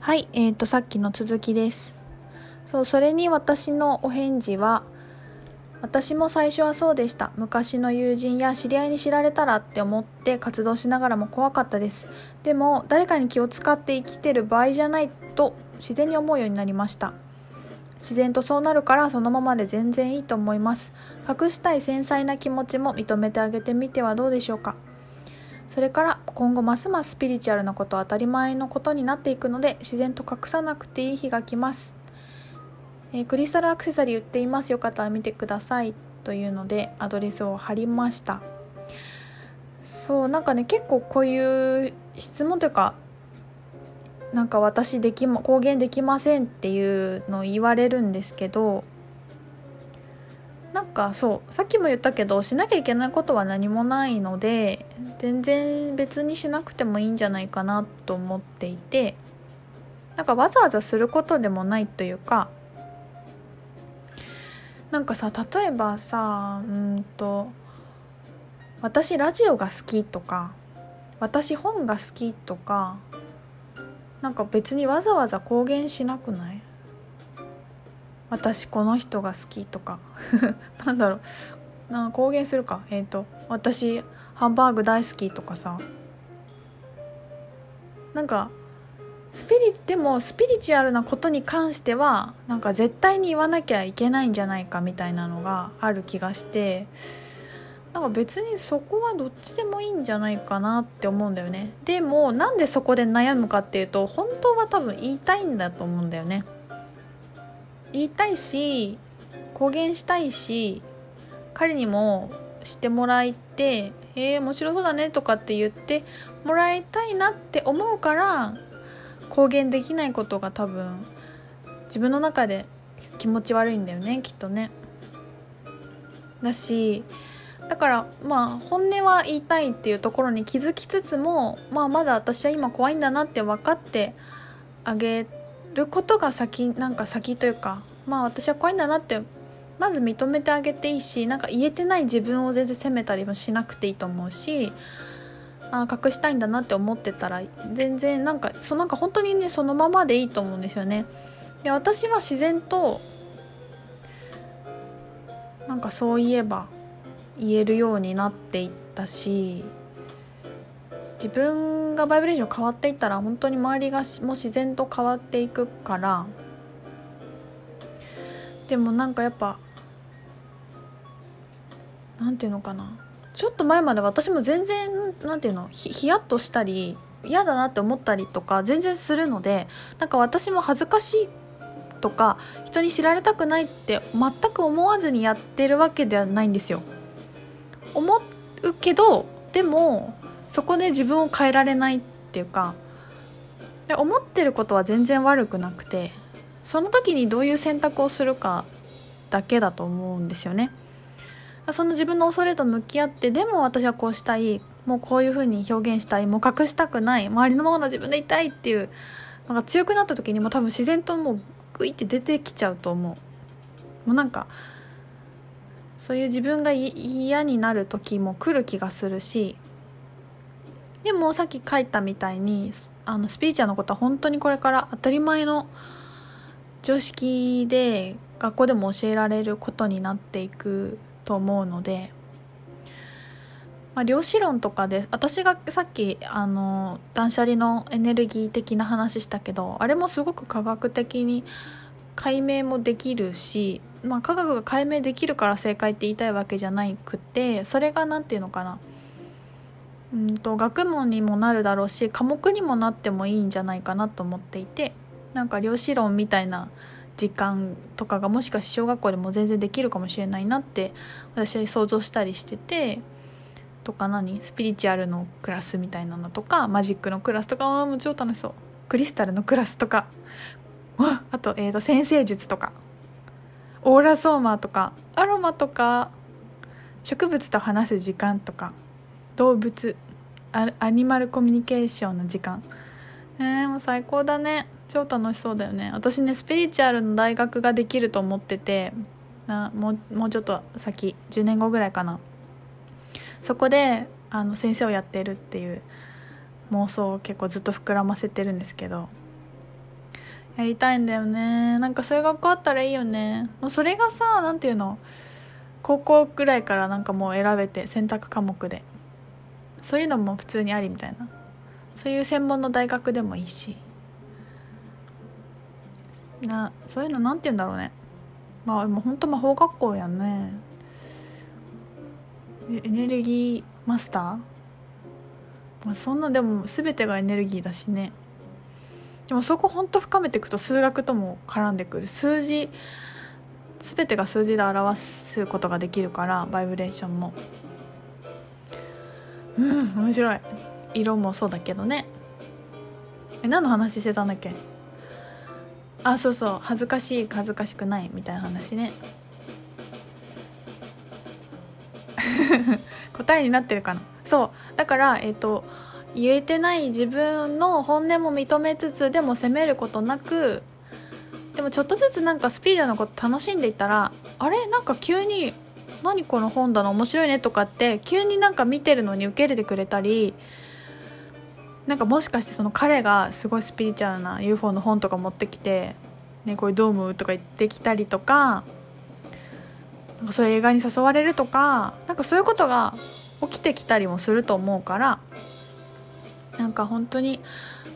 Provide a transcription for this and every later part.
はい、えー、とさっきの続きです。そうそれに私のお返事は私も最初はそうでした。昔の友人や知り合いに知られたらって思って活動しながらも怖かったです。でも誰かに気を使って生きてる場合じゃないと自然に思うようになりました。自然とそうなるからそのままで全然いいと思います。隠したい繊細な気持ちも認めてあげてみてはどうでしょうか。それから今後ますますスピリチュアルなことは当たり前のことになっていくので自然と隠さなくていい日が来ます、えークリスタルアクセサリー売っています。よかったら見てください。というのでアドレスを貼りました。そうなんかね結構こういう質問というかなんか私できま公言できませんっていうのを言われるんですけどなんかそうさっきも言ったけどしなきゃいけないことは何もないので全然別にしなくてもいいんじゃないかなと思っていてなんかわざわざすることでもないというかなんかさ例えばさうんと私ラジオが好きとか私本が好きとかなんか別にわざわざ公言しなくない？私この人が好きとか。なんだろう。な公言するか。えっ、と私ハンバーグ大好きとかさ。なんかスピリでもスピリチュアルなことに関してはなんか絶対に言わなきゃいけないんじゃないかみたいなのがある気がして。なんか別にそこはどっちでもいいんじゃないかなって思うんだよね。でもなんでそこで悩むかっていうと本当は多分言いたいんだと思うんだよね。言いたいし公言したいし彼にもしてもらいて「えー、面白そうだね」とかって言ってもらいたいなって思うから公言できないことが多分自分の中で気持ち悪いんだよねきっとね。だしだからまあ本音は言いたいっていうところに気づきつつも、まあ、まだ私は今怖いんだなって分かってあげてることが先なんか先というかまあ私は怖いんだなってまず認めてあげていいしなんか言えてない自分を全然責めたりもしなくていいと思うしあ隠したいんだなって思ってたら全然なんかそなんか本当にねそのままでいいと思うんですよね。で私は自然となんかそういえば言えるようになっていったし自分がバイブレーション変わっていったら本当に周りがも自然と変わっていくからでもなんかやっぱなんていうのかなちょっと前まで私も全然なんていうのひヒヤッとしたり嫌だなって思ったりとか全然するのでなんか私も恥ずかしいとか人に知られたくないって全く思わずにやってるわけではないんですよ。思うけどでもそこで自分を変えられないっていうかで思ってることは全然悪くなくてその時にどういう選択をするかだけだと思うんですよね。その自分の恐れと向き合ってでも私はこうしたいもうこういうふうに表現したいもう隠したくない周りのままの自分でいたいっていうのが強くなった時にも多分自然ともうグイって出てきちゃうと思う。もうなんかそういう自分が嫌になる時も来る気がするしでもさっき書いたみたいにあのスピーチャーのことは本当にこれから当たり前の常識で学校でも教えられることになっていくと思うので、まあ、量子論とかで私がさっきあの断捨離のエネルギー的な話したけどあれもすごく科学的に解明もできるし、まあ、科学が解明できるから正解って言いたいわけじゃなくてそれが何て言うのかな。うんと学問にもなるだろうし科目にもなってもいいんじゃないかなと思っていてなんか量子論みたいな時間とかがもしかして小学校でも全然できるかもしれないなって私は想像したりしててとか何？スピリチュアルのクラスみたいなのとかマジックのクラスとかはもう超楽しそう。クリスタルのクラスとか。あと,、えー、と先生術とか。オーラソーマーとか。アロマとか。植物と話す時間とか。動物アニマルコミュニケーションの時間。えー、もう最高だね。超楽しそうだよね。私ねスピリチュアルの大学ができると思っててなもうもうちょっと先10年後ぐらいかな。そこであの先生をやってるっていう妄想を結構ずっと膨らませてるんですけど。やりたいんだよね。なんかそういう学校あったらいいよね。もうそれがさなんていうの？高校ぐらいからなんかもう選べて選択科目で。そういうのも普通にありみたいな。そういう専門の大学でもいいし。なそういうのなんて言うんだろうね。まあもうほんと魔法学校やんね。エネルギーマスター、まあ、そんなでも全てがエネルギーだしね。でもそこほんと深めていくと数学とも絡んでくる。数字全てが数字で表すことができるからバイブレーションも。うん面白い。色もそうだけどね。え何の話してたんだっけ？あそうそう。恥ずかしい恥ずかしくないみたいな話ね。答えになってるかな？そう。だからえっ、ー、と言えてない自分の本音も認めつつでも責めることなくでもちょっとずつなんかスピードのこと楽しんでいったらあれ？なんか急に何この本棚面白いねとかって急になんか見てるのに受け入れてくれたりなんかもしかしてその彼がすごいスピリチュアルな UFO の本とか持ってきて「ね、これどう思う?」とか言ってきたりとかなんかそういう映画に誘われるとかなんかそういうことが起きてきたりもすると思うからなんか本当に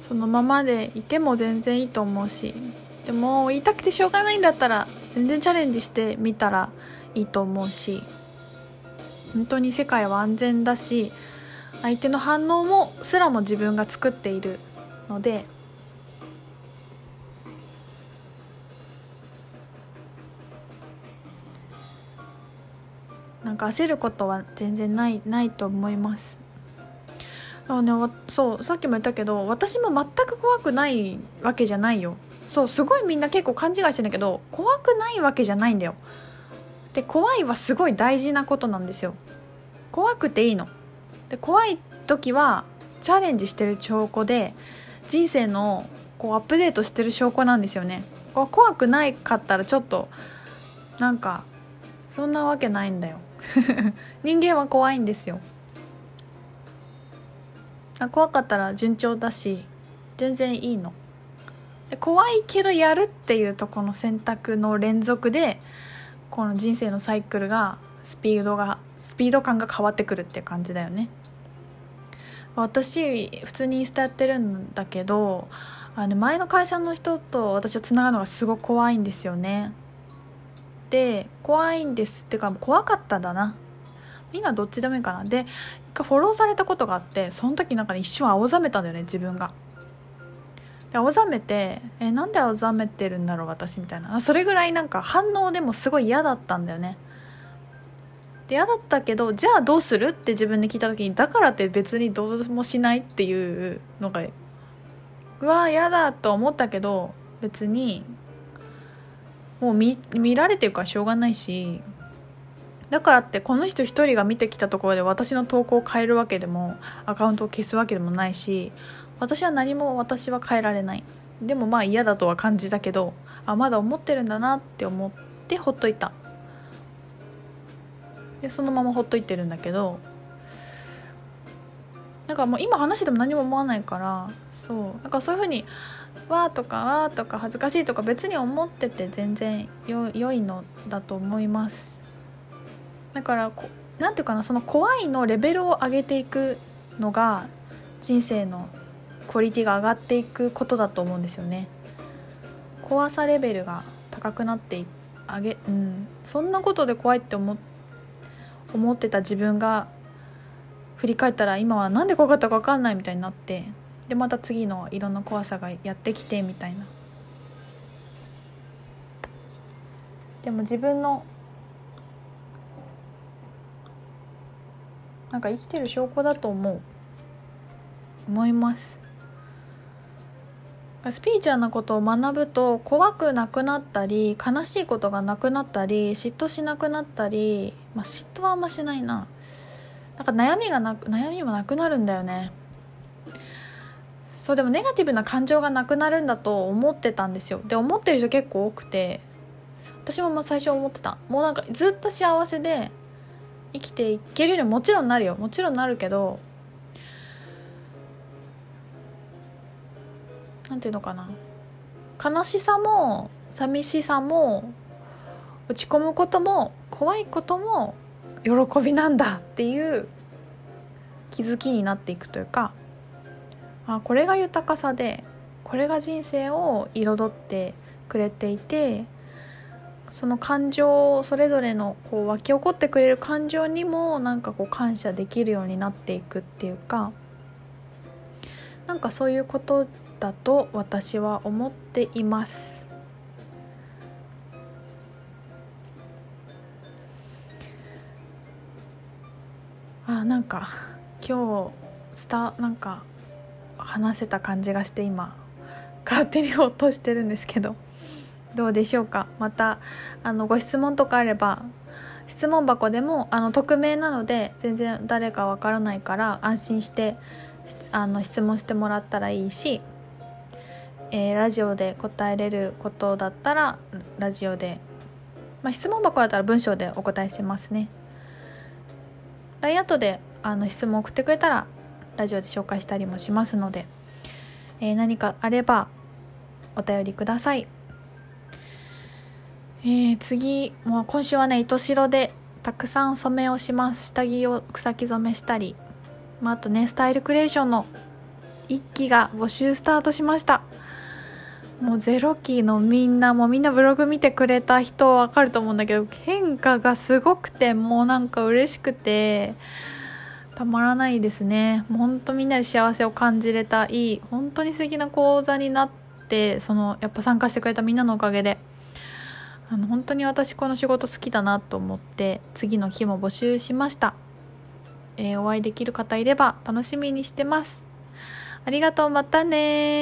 そのままでいても全然いいと思うしでも言いたくてしょうがないんだったら全然チャレンジしてみたらいいと思うし本当に世界は安全だし相手の反応もすらも自分が作っているのでなんか焦ることは全然ないないと思います。あのねそうさっきも言ったけど私も全く怖くないわけじゃないよ。そうすごいみんな結構勘違いしてんだけど怖くないわけじゃないんだよ。で怖いはすごい大事なことなんですよ。怖くていいの。で怖い時はチャレンジしてる証拠で人生のこうアップデートしてる証拠なんですよね。怖くないかったらちょっとなんかそんなわけないんだよ。人間は怖いんですよ。怖かったら順調だし全然いいの。怖いけどやるっていうとこの選択の連続でこの人生のサイクルがスピードがスピード感が変わってくるって感じだよね。私普通にインスタやってるんだけどあの前の会社の人と私はつながるのがすごく怖いんですよね。で怖いんですっていうか怖かったんだな。今どっちでもいいかな。で一回フォローされたことがあってその時なんかね一瞬青ざめたんだよね自分が。で青ざめてえなんで青ざめてるんだろう私みたいな。それぐらいなんか反応でもすごい嫌だったんだよね。で嫌だったけどじゃあどうするって自分で聞いた時にだからって別にどうもしないっていうのがうわ嫌だと思ったけど別にもう見見られてるからしょうがないしだからってこの人一人が見てきたところで私の投稿を変えるわけでもアカウントを消すわけでもないし私は何も私は変えられない。でもまあ嫌だとは感じたけどあまだ思ってるんだなって思ってほっといた。でそのままほっといてるんだけどなんかもう今話しても何も思わないからそう。なんかそういうふうに「わ」とか「わ」とか恥ずかしいとか別に思ってて全然よ良いのだと思います。だからこなんていうかなその怖いのレベルを上げていくのが人生のクオリティが上がっていくことだと思うんですよね。怖さレベルが高くなってあげうん。そんなことで怖いって思思ってた自分が振り返ったら今は何で怖かったか分かんないみたいになってでまた次のいろんな怖さがやってきてみたいな。でも自分のなんか生きてる証拠だと思う。思います。スピーチャーなことを学ぶと怖くなくなったり悲しいことがなくなったり嫉妬しなくなったり、まあ、嫉妬はあんましないな。なんか悩みがな悩みもなくなるんだよね。そうでもネガティブな感情がなくなるんだと思ってたんですよ。で思ってる人結構多くて私もまあ最初思ってた。もうなんかずっと幸せで生きていけるようにもちろんなるよ。もちろんなるけど何ていうのかな。悲しさも寂しさも落ち込むことも怖いことも喜びなんだっていう気づきになっていくというかあこれが豊かさでこれが人生を彩ってくれていてその感情それぞれのこう湧き起こってくれる感情にもなんかこう感謝できるようになっていくっていうかなんかそういうことだと私は思っています。あなんか今日スタなんか話せた感じがして今勝手に落としてるんですけどどうでしょうか？またあのご質問とかあれば質問箱でもあの匿名なので全然誰かわからないから安心してあの質問してもらったらいいし、えー、ラジオで答えれることだったらラジオで、まあ、質問箱だったら文章でお答えしますね。LINE アットであの質問送ってくれたらラジオで紹介したりもしますので、えー、何かあればお便りください。えー、次もう今週はね糸代でたくさん染めをします。下着を草木染めしたり、まあ、あとねスタイルクリエーションの1期が募集スタートしました。もうゼロ期のみんなもうみんなブログ見てくれた人わかると思うんだけど変化がすごくてもうなんか嬉しくてたまらないですね。もう本当みんなで幸せを感じれたいい本当に素敵な講座になってそのやっぱ参加してくれたみんなのおかげで。あの本当に私この仕事好きだなと思って次の日も募集しました、えー、お会いできる方いれば楽しみにしてます。ありがとう。またね